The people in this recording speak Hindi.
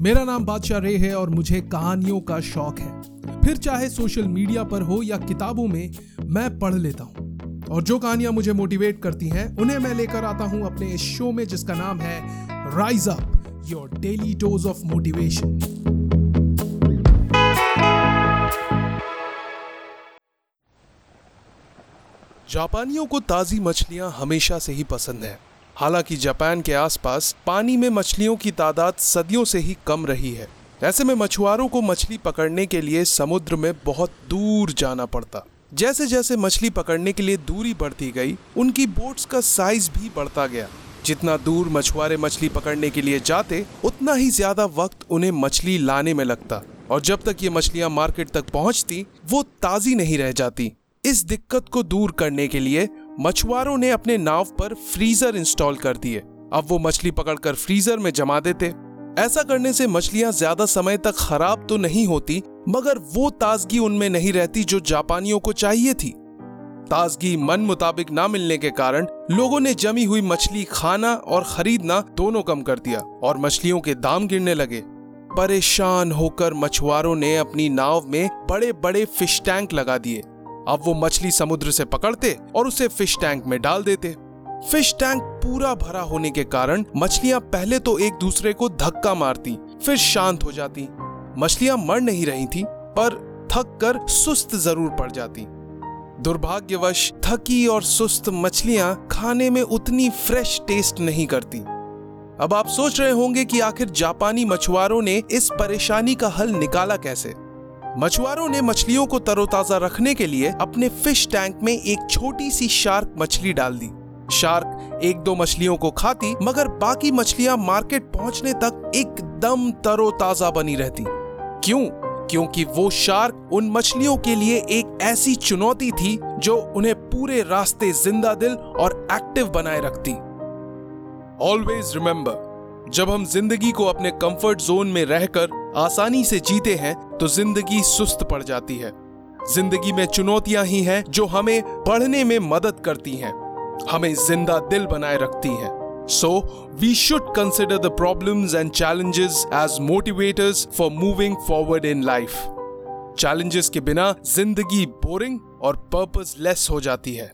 मेरा नाम बादशाह रे है और मुझे कहानियों का शौक है। फिर चाहे सोशल मीडिया पर हो या किताबों में, मैं पढ़ लेता हूँ। और जो कहानियाँ मुझे मोटिवेट करती हैं, उन्हें मैं लेकर आता हूँ अपने इस शो में जिसका नाम है rise up your daily dose of motivation जापानियों को ताज़ी मछलियाँ हमेशा से ही पसंद है। हालाँकि जापान के आसपास पानी में मछलियों की तादाद सदियों से ही कम रही है। ऐसे में मछुआरों को मछली पकड़ने के लिए समुद्र में बहुत दूर जाना पड़ता। जैसे जैसे मछली पकड़ने के लिए दूरी बढ़ती गई, उनकी बोट्स का साइज़ भी बढ़ता गया। जितना दूर मछुआरे मछली पकड़ने के लिए जाते, उतना ही ज़्यादा वक्त उन्हें मछली लाने में लगता। और जब तक ये मछलियाँ मार्केट तक पहुँचती, वो ताजी नहीं रह जाती। इस दिक्कत को दूर करने के लिए मछुआरों ने अपने नाव पर फ्रीजर इंस्टॉल कर दिए। अब वो मछली पकड़कर फ्रीजर में जमा देते। ऐसा करने से मछलियाँ ज़्यादा समय तक खराब तो नहीं होती, मगर वो ताजगी उनमें नहीं रहती जो जापानियों को चाहिए थी। ताजगी मन मुताबिक ना मिलने के कारण लोगों ने जमी हुई मछली खाना और खरीदना दोनों कम कर दिया और मछलियों के दाम गिरने लगे। परेशान होकर मछुआरों ने अपनी नाव में बड़े बड़े फ़िश टैंक लगा दिए। अब वो मछली समुद्र से पकड़ते और उसे फ़िश टैंक में डाल देते। फ़िश टैंक पूरा भरा होने के कारण मछलियाँ पहले तो एक दूसरे को धक्का मारती, फिर शांत हो जाती। मछलियाँ मर नहीं रही थी, पर थक कर सुस्त ज़रूर पड़ जाती। दुर्भाग्यवश थकी और सुस्त मछलियाँ खाने में उतनी फ्रेश टेस्ट नहीं करती। अब आप सोच रहे होंगे कि आखिर जापानी मछुआरों ने इस परेशानी का हल निकाला कैसे? मछुआरों ने मछलियों को तरोताजा रखने के लिए अपने फ़िश टैंक में एक छोटी सी शार्क मछली डाल दी। शार्क एक दो मछलियों को खाती, मगर बाकी मछलियाँ मार्केट पहुँचने तक एकदम तरोताजा बनी रहती। क्यों? क्योंकि वो शार्क उन मछलियों के लिए एक ऐसी चुनौती थी जो उन्हें पूरे रास्ते ज़िंदा दिल और एक्टिव बनाए रखती। ऑलवेज रिमेंबर जब हम ज़िंदगी को अपने कंफर्ट जोन में रहकर आसानी से जीते हैं तो ज़िंदगी सुस्त पड़ जाती है। ज़िंदगी में चुनौतियाँ ही हैं जो हमें बढ़ने में मदद करती हैं। हमें ज़िंदा दिल बनाए रखती हैं। So we should consider the problems and challenges as motivators for moving forward in life challenges के बिना ज़िंदगी बोरिंग और पर्पस लेस हो जाती है।